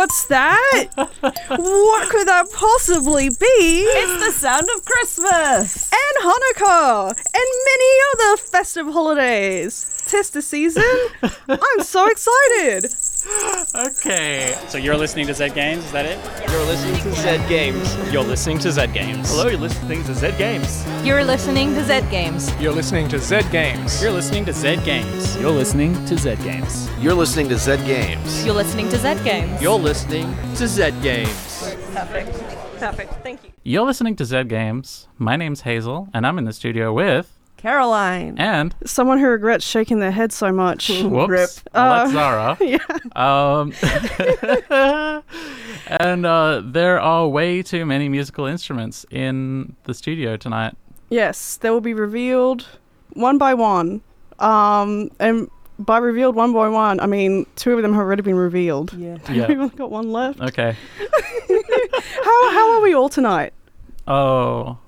What's that? what could that possibly be? It's the sound of Christmas. and Hanukkah and many other festive holidays. Tester season. I'm so excited. Okay. So you're listening to Z Games, is that it? You're listening to Z Games. You're listening to Z Games. Hello, you're listening to Z Games. You're listening to Z Games. You're listening to Z Games. You're listening to Z Games. You're listening to Z Games. You're listening to Z Games. You're listening to Z Games. You're listening to Z Games. Perfect. Perfect. Thank you. You're listening to Z Games. My name's Hazel, and I'm in the studio with Caroline. and Someone who regrets shaking their head so much. whoops, well, that's Zara. Um, and uh, there are way too many musical instruments in the studio tonight. Yes, they will be revealed one by one. Um, and by revealed one by one, I mean two of them have already been revealed. Yeah. Yeah. We've only got one left. Okay. How how are we all tonight? Oh,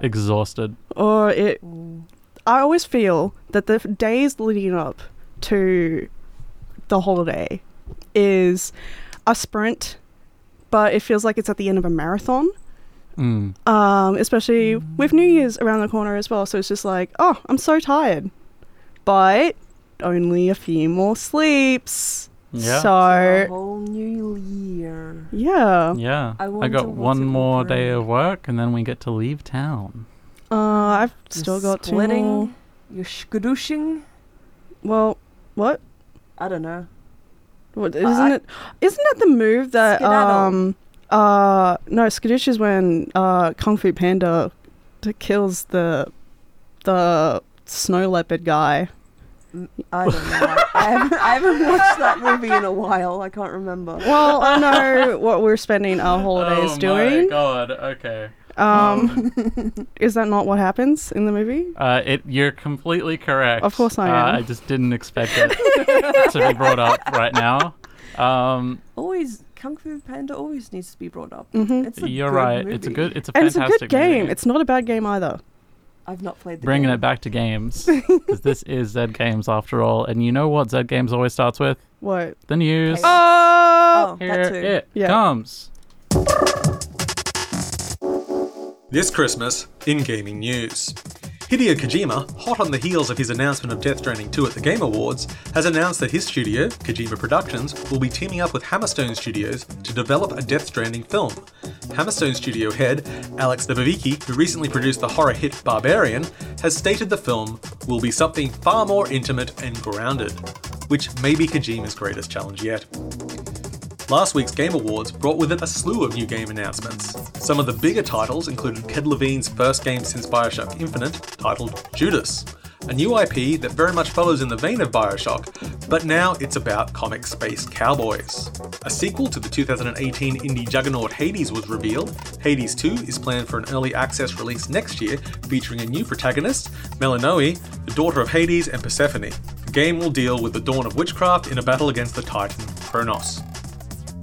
exhausted. Or it I always feel that the days leading up to the holiday is a sprint, but it feels like it's at the end of a marathon. Mm. Um, especially with New Year's around the corner as well. So it's just like, oh, I'm so tired. But only a few more sleeps. Yeah. So whole new year. yeah. Yeah. I I, got one it will more day of work, and then we get to leave town. Uh, I've still got two more. splitting. You're skadoosing. Well, what? I don't know. What isn't I- it? Isn't that the move that Skedaddle. um uh no skadoosh is when uh Kung Fu Panda t- kills the the snow leopard guy. I don't know. I haven't, I haven't watched that movie in a while. I can't remember. Well, I know what we're spending our holidays oh doing. Oh my god. Okay. Um, is that not what happens in the movie? Uh, it you're completely correct. Of course I Uh, am. I just didn't expect it to be brought up right now. Um, Always, Kung Fu Panda always needs to be brought up. Mhm. It's a you're good right. It's a good. It's a And it's a fantastic good game. movie. It's not a bad game either. I've not played the Bringing game. it back to games because this is Z Games after all. And you know what Z Games always starts with? What? The news. Okay. Oh, Oh, Here that too. it Yeah. comes. This Christmas, in gaming news. Hideo Kojima, hot on the heels of his announcement of Death Stranding 2 at the Game Awards, has announced that his studio, Kojima Productions, will be teaming up with Hammerstone Studios to develop a Death Stranding film. Hammerstone Studio head, Alex Lebovici, who recently produced the horror hit Barbarian, has stated the film will be something far more intimate and grounded, which may be Kojima's greatest challenge yet. Last week's Game Awards brought with it a slew of new game announcements. Some of the bigger titles included Ken Levine's first game since Bioshock Infinite, titled Judas, a new IP that very much follows in the vein of Bioshock, but now it's about comic space cowboys. A sequel to the 2018 indie juggernaut Hades was revealed. Hades 2 is planned for an early access release next year, featuring a new protagonist, Melinoë, the daughter of Hades and Persephone. The game will deal with the dawn of witchcraft in a battle against the titan Kronos.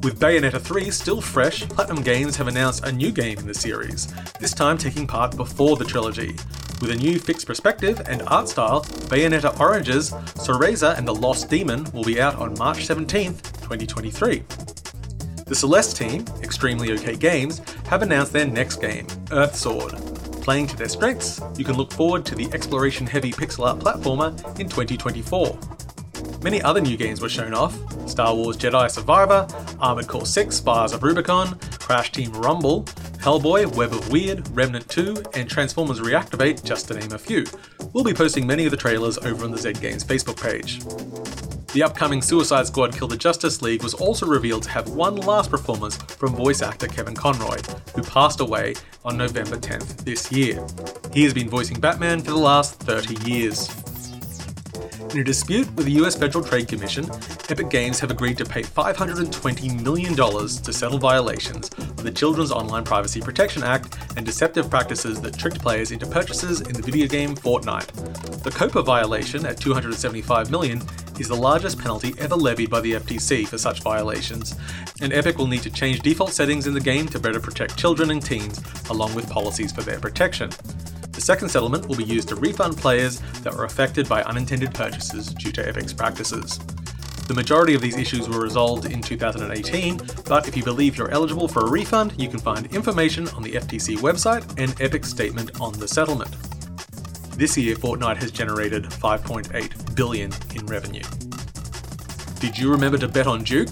With Bayonetta 3 still fresh, Platinum Games have announced a new game in the series, this time taking part before the trilogy. With a new fixed perspective and art style, Bayonetta Origins, Cereza and the Lost Demon will be out on March 17, 2023. The Celeste team, Extremely OK Games, have announced their next game, Earth Sword. Playing to their strengths, you can look forward to the exploration heavy pixel art platformer in 2024. Many other new games were shown off Star Wars Jedi Survivor, Armored Core 6 Spires of Rubicon, Crash Team Rumble, Hellboy, Web of Wyrd, Remnant 2, and Transformers Reactivate, just to name a few. We'll be posting many of the trailers over on the Z Games Facebook page. The upcoming Suicide Squad Kill the Justice League was also revealed to have one last performance from voice actor Kevin Conroy, who passed away on November 10th this year. He has been voicing Batman for the last 30 years. In a dispute with the US Federal Trade Commission, Epic Games have agreed to pay $520 million to settle violations of the Children's Online Privacy Protection Act and deceptive practices that tricked players into purchases in the video game Fortnite. The COPPA violation at $275 million is the largest penalty ever levied by the FTC for such violations, and Epic will need to change default settings in the game to better protect children and teens, along with policies for their protection. Second settlement will be used to refund players that were affected by unintended purchases due to Epic's practices. The majority of these issues were resolved in 2018, but if you believe you're eligible for a refund, you can find information on the FTC website and Epic's statement on the settlement. This year, Fortnite has generated 5.8 billion in revenue. Did you remember to bet on Duke?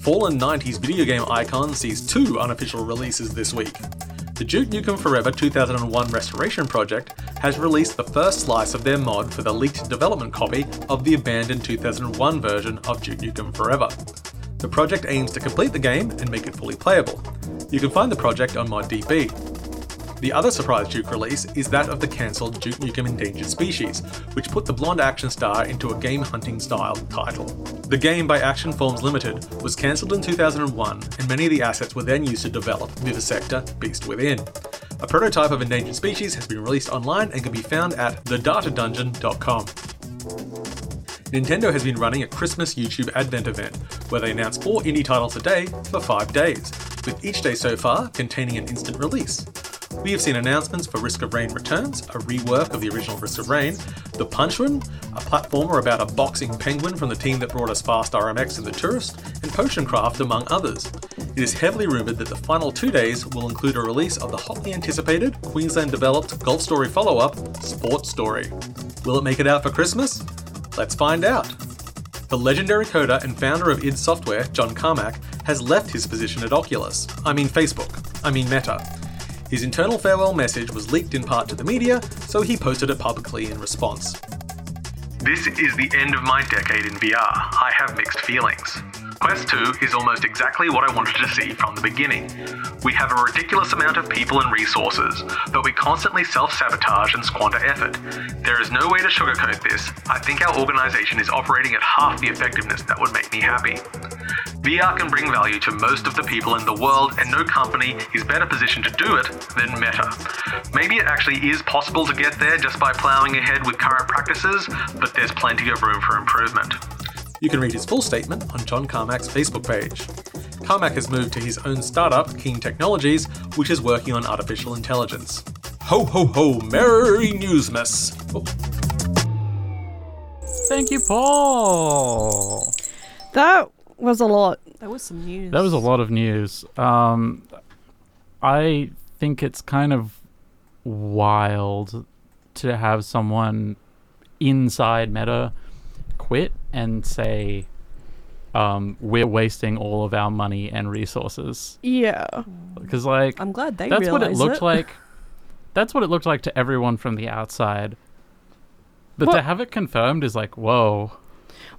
Fallen 90s video game icon sees two unofficial releases this week. The Duke Nukem Forever 2001 restoration project has released the first slice of their mod for the leaked development copy of the abandoned 2001 version of Duke Nukem Forever. The project aims to complete the game and make it fully playable. You can find the project on ModDB. The other surprise Duke release is that of the cancelled Duke Nukem Endangered Species, which put the blonde action star into a game hunting style title. The game by Action Forms Limited was cancelled in 2001, and many of the assets were then used to develop Vivisector Beast Within. A prototype of Endangered Species has been released online and can be found at thedatadungeon.com. Nintendo has been running a Christmas YouTube Advent event where they announce four indie titles a day for five days, with each day so far containing an instant release. We have seen announcements for Risk of Rain Returns, a rework of the original Risk of Rain, The Punchuin, a platformer about a boxing penguin from the team that brought us Fast RMX and The Touryst, and Potioncraft, among others. It is heavily rumoured that the final two days will include a release of the hotly anticipated, Queensland developed Golf Story follow up, Sport Story. Will it make it out for Christmas? Let's find out. The legendary coder and founder of id Software, John Carmack, has left his position at Oculus. I mean Facebook. I mean Meta. His internal farewell message was leaked in part to the media, so he posted it publicly in response. This is the end of my decade in VR. I have mixed feelings. Quest 2 is almost exactly what I wanted to see from the beginning. We have a ridiculous amount of people and resources, but we constantly self sabotage and squander effort. There is no way to sugarcoat this. I think our organization is operating at half the effectiveness that would make me happy. VR can bring value to most of the people in the world, and no company is better positioned to do it than Meta. Maybe it actually is possible to get there just by ploughing ahead with current practices, but there's plenty of room for improvement. You can read his full statement on John Carmack's Facebook page. Carmack has moved to his own startup, Keen Technologies, which is working on artificial intelligence. Ho ho ho, Merry Newsmas! Oh. Thank you, Paul. That was a lot. That was some news. That was a lot of news. Um, I think it's kind of wild to have someone inside Meta quit and say, um, "We're wasting all of our money and resources." Yeah. Because like I'm glad they that's what it looked it. like. That's what it looked like to everyone from the outside. But to have it confirmed is like, whoa.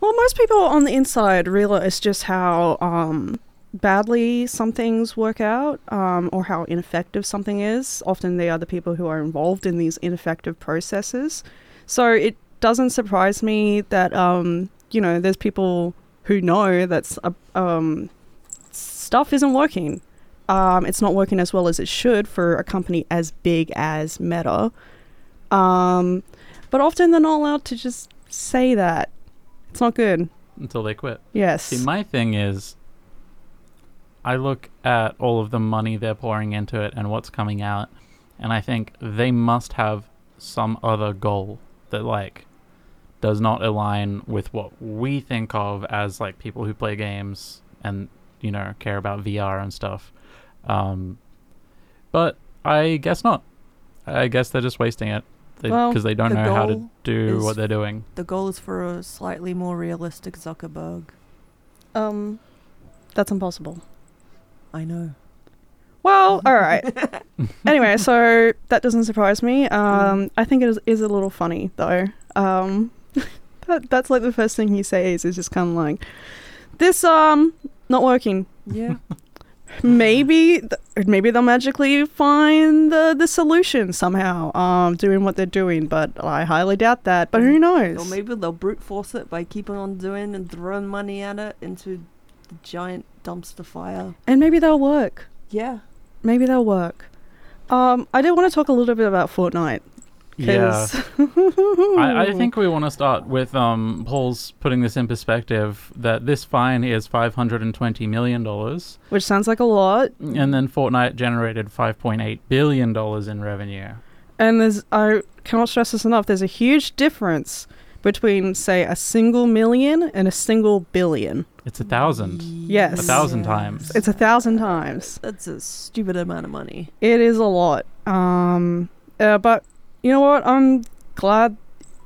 Well, most people on the inside realize just how um, badly some things work out um, or how ineffective something is. Often they are the people who are involved in these ineffective processes. So it doesn't surprise me that, um, you know, there's people who know that uh, um, stuff isn't working. Um, it's not working as well as it should for a company as big as Meta. Um, but often they're not allowed to just say that. It's not good. until they quit. Yes. See, my thing is, I look at all of the money they're pouring into it and what's coming out, and I think they must have some other goal that like does not align with what we think of as like people who play games and you know care about VR and stuff. Um, but I guess not. I guess they're just wasting it because Well, they don't the know how to do what they're doing. The goal is for a slightly more realistic Zuckerberg. Um, that's impossible. I know. Well, all right. anyway, so that doesn't surprise me. Um, I think it is, is a little funny though. Um, that, that's like the first thing he says is just kind of like, "This um not working." Yeah. maybe th- maybe they'll magically find the the solution somehow um doing what they're doing but i highly doubt that but who knows Or maybe they'll brute force it by keeping on doing and throwing money at it into the giant dumpster fire. and maybe they'll work Yeah. maybe they'll work um i did want to talk a little bit about fortnite Yeah. 'cause- I, I think we want to start with um, Paul's putting this in perspective that this fine is $520 million, which sounds like a lot and then Fortnite generated $5.8 billion in revenue. and there's i cannot stress this enough there's a huge difference between say a single million and a single billion It's a thousand. Yes. A thousand times. it's a thousand times That's a stupid amount of money. It is a lot. Um, uh, but you know what? I'm glad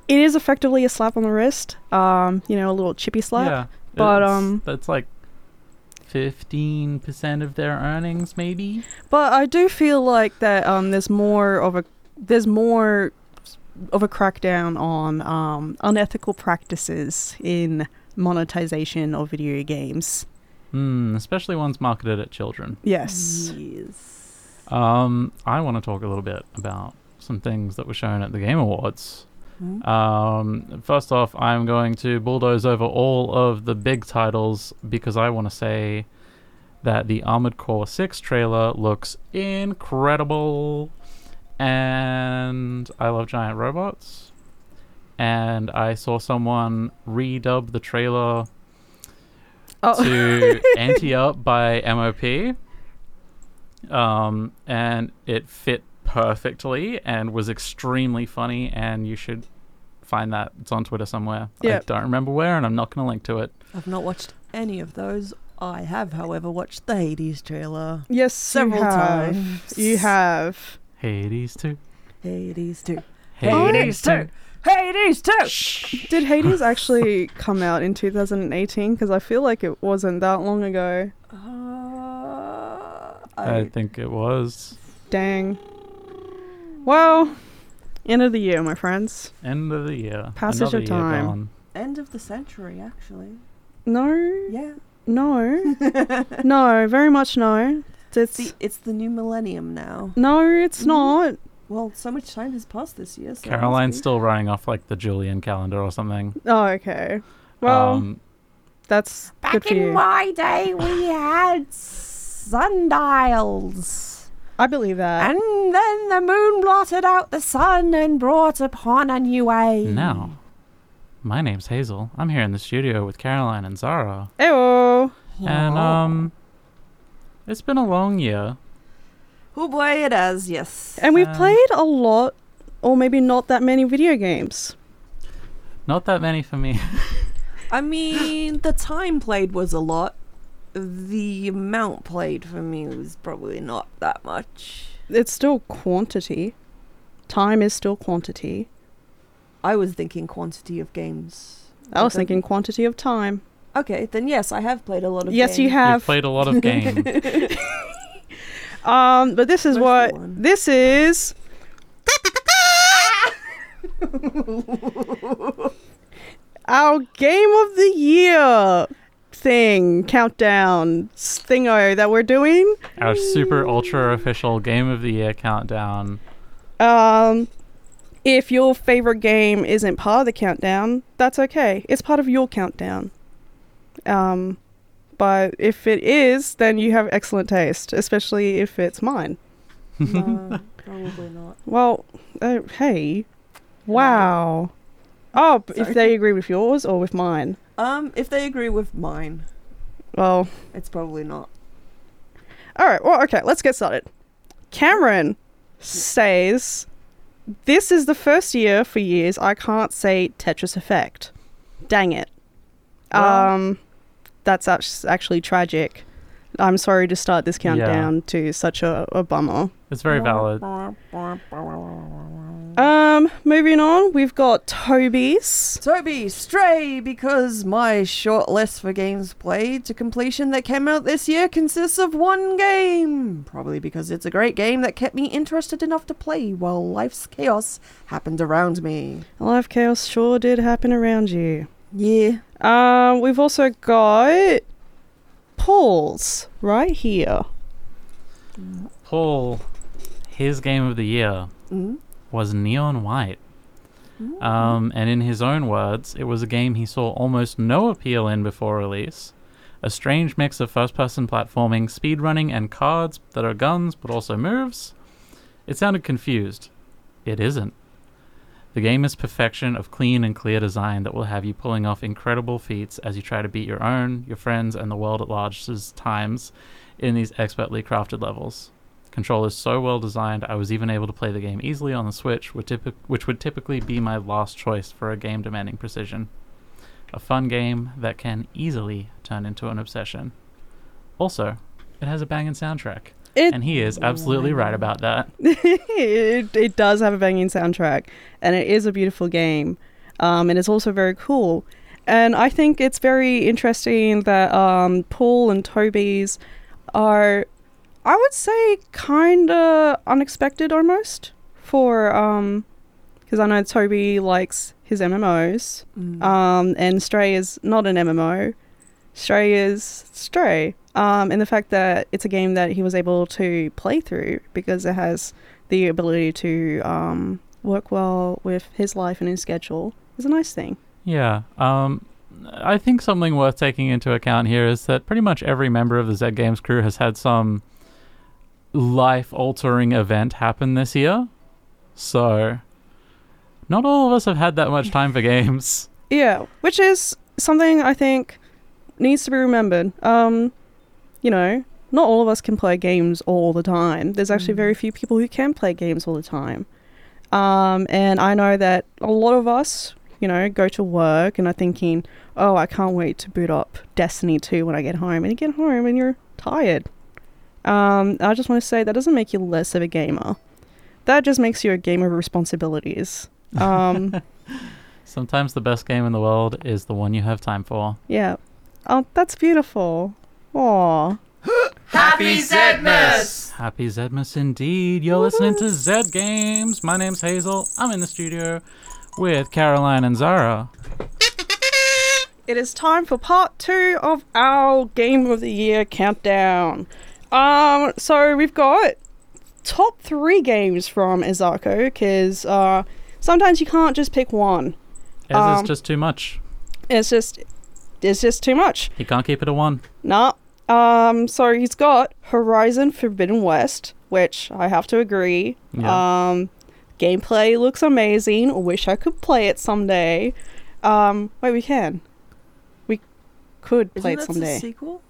it is effectively a slap on the wrist. Um, you know, a little chippy slap. Yeah. But, it's- um, That's like 15% of their earnings, maybe? But I do feel like that um, there's more of a there's more of a crackdown on um, unethical practices in monetization of video games. Hmm, especially ones marketed at children. Yes. Yes. Um, I want to talk a little bit about some things that were shown at the Game Awards. Hmm? Um, first off, I'm going to bulldoze over all of the big titles because I want to say that the Armored Core 6 trailer looks incredible. And I love giant robots. And I saw someone redub the trailer Oh. to Ante Up by MOP. Um, and it fit perfectly and was extremely funny. And you should find that. It's on Twitter somewhere. I don't remember where, and I'm not going to link to it. I've not watched any of those. I have, however, watched the Hades trailer Yes, several you have. times. You have. Hades 2. Hades too. Hades 2. Hades too. Did Hades actually come out in 2018? Because I feel like it wasn't that long ago. Uh, I I, think it was. Dang. Well, end of the year, my friends. End of the year. Passage Another of year time. gone. end of the century, actually. No, Yeah. no, no, very much no. It's See, it's the new millennium now. no, it's not. Well, so much time has passed this year. So Caroline's still running off like the Julian calendar or something. Oh, okay. Well, um, that's good for you. my day, we had sundials. I believe that. And then the moon blotted out the sun and brought upon a new age. now, my name's Hazel. I'm here in the studio with Caroline and Zara. Ew. And, um, it's been a long year. Oh boy, it has, yes. And we've Um, played a lot, or maybe not that many video games. Not that many for me. I mean, the time played was a lot. The amount played for me was probably not that much. It's still quantity. Time is still quantity. I was thinking quantity of games. I was thinking quantity of time. Okay, then yes, I have played a lot of games. Yes, you have. You've played a lot of games. Um, but this is Where's what one? this is. Our game of the year thing countdown thingo that we're doing. Our super ultra official game of the year countdown. Um, if your favorite game isn't part of the countdown, that's okay. It's part of your countdown. Um, but if it is, then you have excellent taste, especially if it's mine. No, probably not. Well, uh, hey, wow. Oh, b- if they agree with yours or with mine. Um, if they agree with mine, Well, it's probably not. all right. Well, okay. Let's get started. Cameron says, "This is the first year for years I can't say Tetris Effect. Dang it. Well- um, that's act- actually tragic. I'm sorry to start this countdown to such a, a bummer. It's very valid. Um, moving on, we've got Toby's. Toby, Stray, because my short list for games played to completion that came out this year consists of one game. Probably because it's a great game that kept me interested enough to play while life's chaos happened around me. Life chaos sure did happen around you. Yeah. Um, we've also got Paul's right here. Paul, his game of the year Mm. Was Neon White. Um, and in his own words, it was a game he saw almost no appeal in before release. A strange mix of first person platforming, speedrunning, and cards that are guns but also moves. It sounded confused. It isn't. The game is perfection of clean and clear design that will have you pulling off incredible feats as you try to beat your own, your friends, and the world at large's times in these expertly crafted levels. Control is so well designed, I was even able to play the game easily on the Switch, which, typi- which would typically be my last choice for a game demanding precision. A fun game that can easily turn into an obsession. Also, it has a banging soundtrack. It- and he is absolutely right about that. it, it does have a banging soundtrack, and it is a beautiful game, um, and it's also very cool. And I think it's very interesting that um, Paul and Toby's are, I would say, kind of unexpected almost for, um because I know Toby likes his MMOs, Mm. um, and Stray is not an MMO. Stray is Stray. Um, and the fact that it's a game that he was able to play through because it has the ability to um, work well with his life and his schedule is a nice thing. Yeah. Um, I think something worth taking into account here is that pretty much every member of the Z Games crew has had some life altering event happen this year. So, not all of us have had that much time for games. Yeah, which is something I think needs to be remembered. Um, you know, not all of us can play games all the time. There's actually very few people who can play games all the time. Um, and I know that a lot of us, you know, go to work and are thinking, oh, I can't wait to boot up Destiny 2 when I get home. And you get home and you're tired. Um, I just want to say that doesn't make you less of a gamer. That just makes you a gamer of responsibilities. Um, Sometimes the best game in the world is the one you have time for. Yeah. Oh, that's beautiful. Aw. Happy Zedmas! Happy Zedmas indeed. You're listening to Zed Games. My name's Hazel. I'm in the studio with Caroline and Zara. It is time for part two of our Game of the Year countdown. Um, so we've got top three games from Izako, because uh, sometimes you can't just pick one. Ez Um, is just too much. It's just, it's just too much. He can't keep it a one. Nah. Um, so he's got Horizon Forbidden West, which I have to agree. Yeah. Um, gameplay looks amazing. Wish I could play it someday. Um, wait, we can. We could play Isn't it someday. the sequel?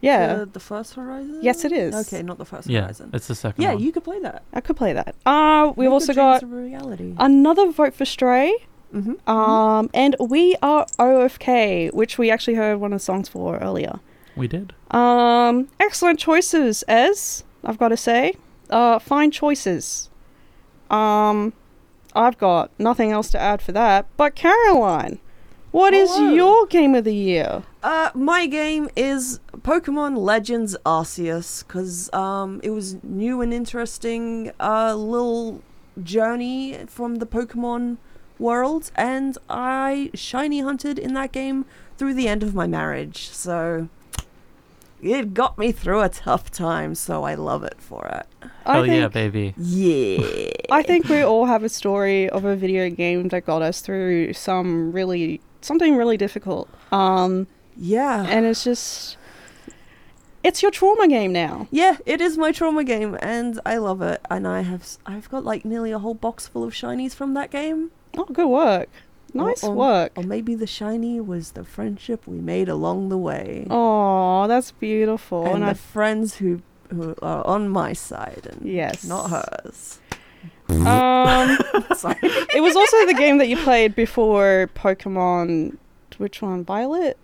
Yeah, To the first Horizon? Yes, it is. Okay, not the first Yeah, Horizon. it's the second Yeah, one. you could play that. I could play that. Uh, we've Make also your dreams got a reality. another vote for Stray. mm-hmm. Um, and we are OFK, which we actually heard one of the songs for earlier. We did. Um, excellent choices, Ez. I've got to say, uh, fine choices. Um, I've got nothing else to add for that. But Caroline, what is Hello. your game of the year? Uh, my game is Pokemon Legends Arceus because um, it was new and interesting. Uh, little journey from the Pokemon world, and I shiny hunted in that game through the end of my marriage. So it got me through a tough time. So I love it for it. Hell I yeah, baby. Yeah. I think we all have a story of a video game that got us through some really something really difficult. Um, yeah. and it's just it's your trauma game now. Yeah, it is my trauma game, and I love it. And I have I've got like nearly a whole box full of shinies from that game. Oh, good work. Nice or, work. Or maybe the shiny was the friendship we made along the way, Oh, that's beautiful. and And the I friends who who are on my side and Yes. not hers. Um Sorry. it was also the game that you played before Pokemon. Which one? Violet.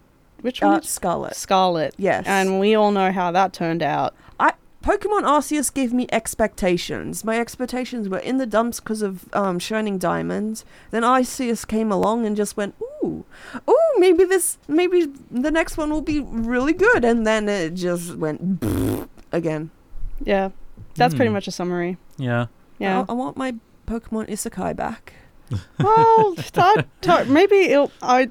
Which one? Uh, Scarlet. Scarlet. Yes. And we all know how that turned out. I Pokemon Arceus gave me expectations. My expectations were in the dumps because of um, Shining Diamond. Then Arceus came along and just went, ooh, ooh, maybe this, maybe the next one will be really good. And then it just went again. Yeah. That's pretty Hmm. much a summary. Yeah. Yeah. I, I want my Pokemon Isekai back. well, that, to- maybe it'll. I.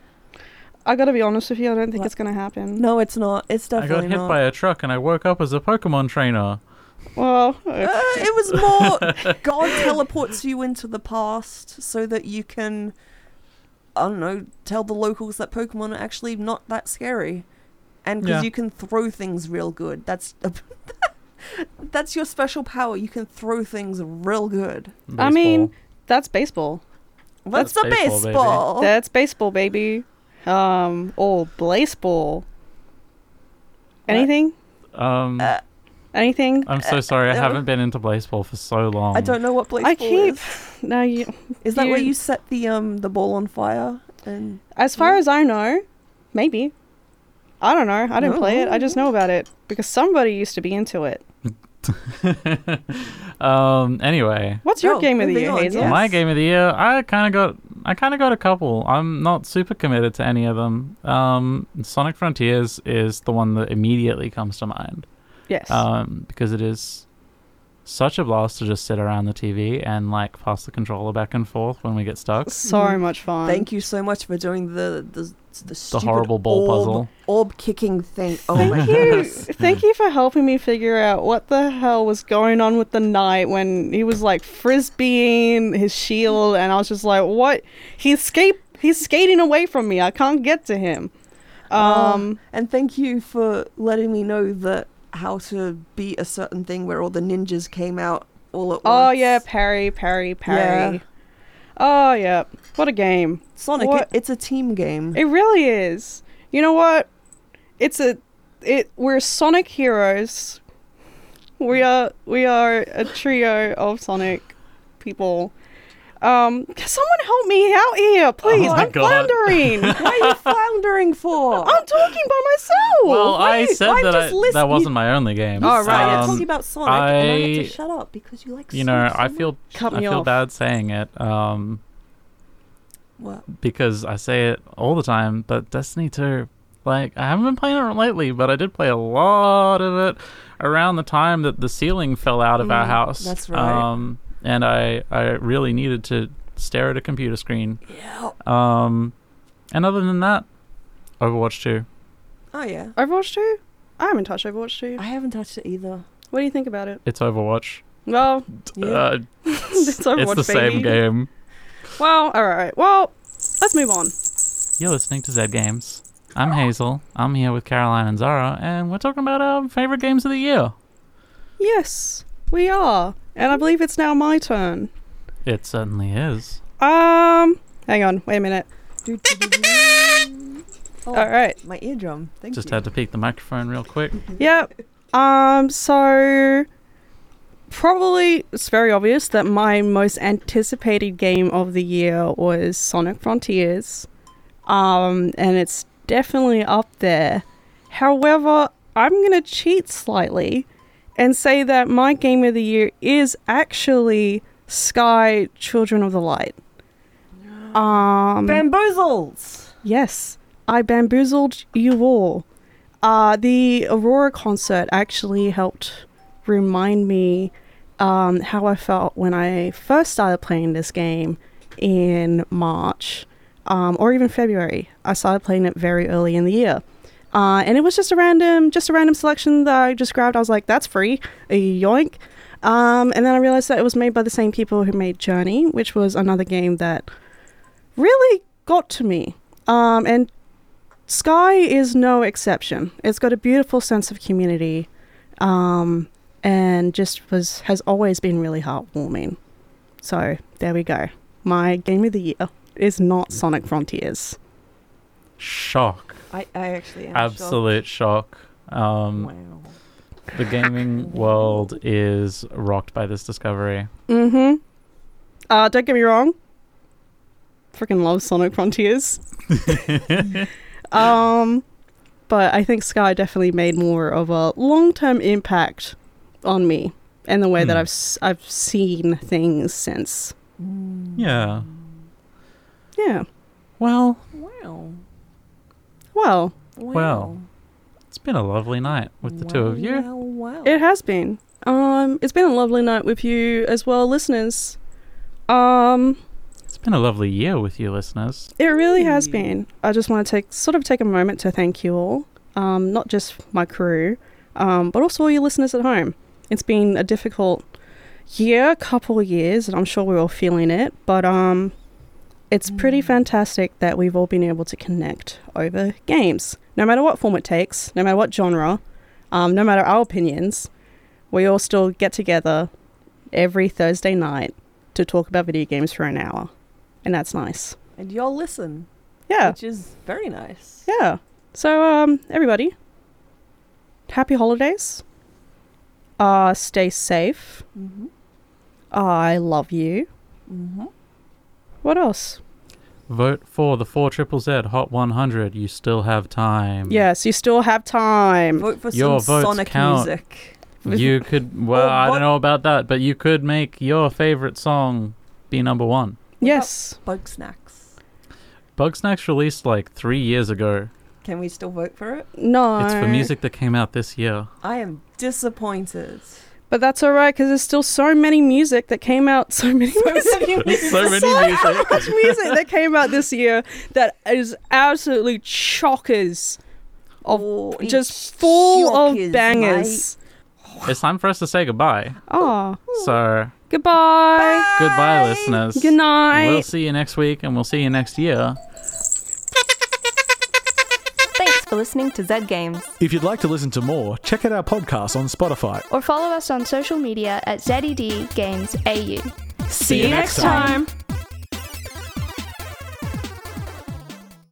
I gotta be honest with you. I don't think What? it's gonna happen. No, it's not. It's definitely I definitely got hit not. by a truck and I woke up as a Pokemon trainer. Well, Uh, it was more God teleports you into the past so that you can, I don't know, tell the locals that Pokemon are actually not that scary, and because Yeah. you can throw things real good. That's that's your special power. You can throw things real good. I mean, that's baseball. What's That's a baseball, baby. baseball? That's baseball, baby. Um, or baseball. Anything? um, Uh, Anything? I'm so sorry. I uh, haven't been into baseball for so long. I don't know what baseball I keep. is. No, you. Is that where you- you set the um the ball on fire and As far as I know, maybe. I don't know. I didn't play it. I just know about it because somebody used to be into it. um. Anyway, What's your Oh, game of the year, Hazel? yes. my game of the year. I kind of got. I kind of got a couple. I'm not super committed to any of them. Um, Sonic Frontiers is the one that immediately comes to mind. Yes. Um, because it is such a blast to just sit around the TV and like pass the controller back and forth when we get stuck. so much fun. Thank you so much for doing the the the, stupid horrible ball orb, puzzle. orb kicking thing. Oh my Thank you. goodness. Thank you for helping me figure out what the hell was going on with the knight when he was like frisbeeing his shield, and I was just like, "What? He's skate. He's skating away from me. I can't get to him." Um. And thank you for letting me know that how to beat a certain thing where all the ninjas came out all at once. oh yeah, parry, parry, parry. Yeah. Oh yeah. What a game. Sonic, it, it's a team game. It really is. You know what? It's a it we're Sonic heroes. We are we are a trio of Sonic people. Um someone help me out here, please. Oh I'm God. floundering. what are you floundering for? I'm talking by myself. Well, I Wait, said I'm that I, just that wasn't my only game. Oh, right. I'm Um, talking about Sonic, and I had to I- shut up because you like. you know, Sonic so I feel Cut I me feel off. bad saying it. Um, What? because I say it all the time, but Destiny 2, like, I haven't been playing it lately, but I did play a lot of it around the time that the ceiling fell out of our Mm, house. that's right. Um, and I, I really needed to stare at a computer screen. Yeah. Um, and other than that, Overwatch 2. Oh yeah. Overwatch 2? I haven't touched Overwatch 2. I haven't touched it either. What do you think about it? It's Overwatch. Well, Yeah. Uh, it's Overwatch it's the baby. same game. Well, alright. Well, let's move on. You're listening to Zed Games. I'm Hazel. I'm here with Caroline and Zara, and we're talking about our favorite games of the year. Yes, we are. And I believe it's now my turn. It certainly is. Um, hang on, wait a minute. Oh, All right. my eardrum. Thank Just you. had to peek the microphone real quick. Yep. Um, so probably it's very obvious that my most anticipated game of the year was Sonic Frontiers. Um, and it's definitely up there. However, I'm going to cheat slightly and say that my game of the year is actually Sky Children of the Light. Um Bamboozles. Yes, I bamboozled you all. Uh, the Aurora concert actually helped remind me um, how I felt when I first started playing this game in March um, or even February. I started playing it very early in the year. Uh, and it was just a random, just a random selection that I just grabbed. I was like, "That's free, yoink!" Um, and then I realized that it was made by the same people who made Journey, which was another game that really got to me. Um, and Sky is no exception. It's got a beautiful sense of community, um, and just was has always been really heartwarming. So there we go. My game of the year is not Sonic Frontiers. Shock. I, I actually am Absolute shock. Um, Wow. the gaming world is rocked by this discovery. Mm-hmm. Uh, don't get me wrong. Freaking love Sonic Frontiers. um, but I think Sky definitely made more of a long-term impact on me and the way that Hmm. I've s- I've seen things since. Yeah. Yeah. Well, Wow. Well, Well, it's been a lovely night with the two of you. Wow, wow. it has been. Um, it's been a lovely night with you as well, listeners. Um, It's been a lovely year with you, listeners. It really has been. I just want to take sort of take a moment to thank you all, um, not just my crew, um, but also all your listeners at home. It's been a difficult year, couple of years, and I'm sure we're all feeling it. But um, it's pretty fantastic that we've all been able to connect over games, no matter what form it takes, no matter what genre, um, no matter our opinions. We all still get together every Thursday night to talk about video games for an hour, and that's nice. And y'all listen, Yeah, which is very nice. yeah. So um, everybody, happy holidays. Uh, stay safe. Mm-hmm. I love you. Mm-hmm. What else? Vote for the 4 Triple Z Hot 100. You still have time. Yes, you still have time. Vote for Your some votes Sonic count. music. You could, well, Or I vote- don't know about that, but you could make your favorite song be number one. Yes. Bug snacks. Bugsnax released like three years ago. Can we still vote for it? No. It's for music that came out this year. I am disappointed. But that's all right because there's still so many music that came out. So many music. There's so many so music. much music that came out this year that is absolutely chockers of Oh, just full shockers, of bangers. It's time for us to say goodbye. Oh, So, goodbye. goodbye, listeners. Good night. We'll see you next week and we'll see you next year. For listening to Zed Games. If you'd like to listen to more, check out our podcast on Spotify. Or follow us on social media at ZED Games AU. See you next time.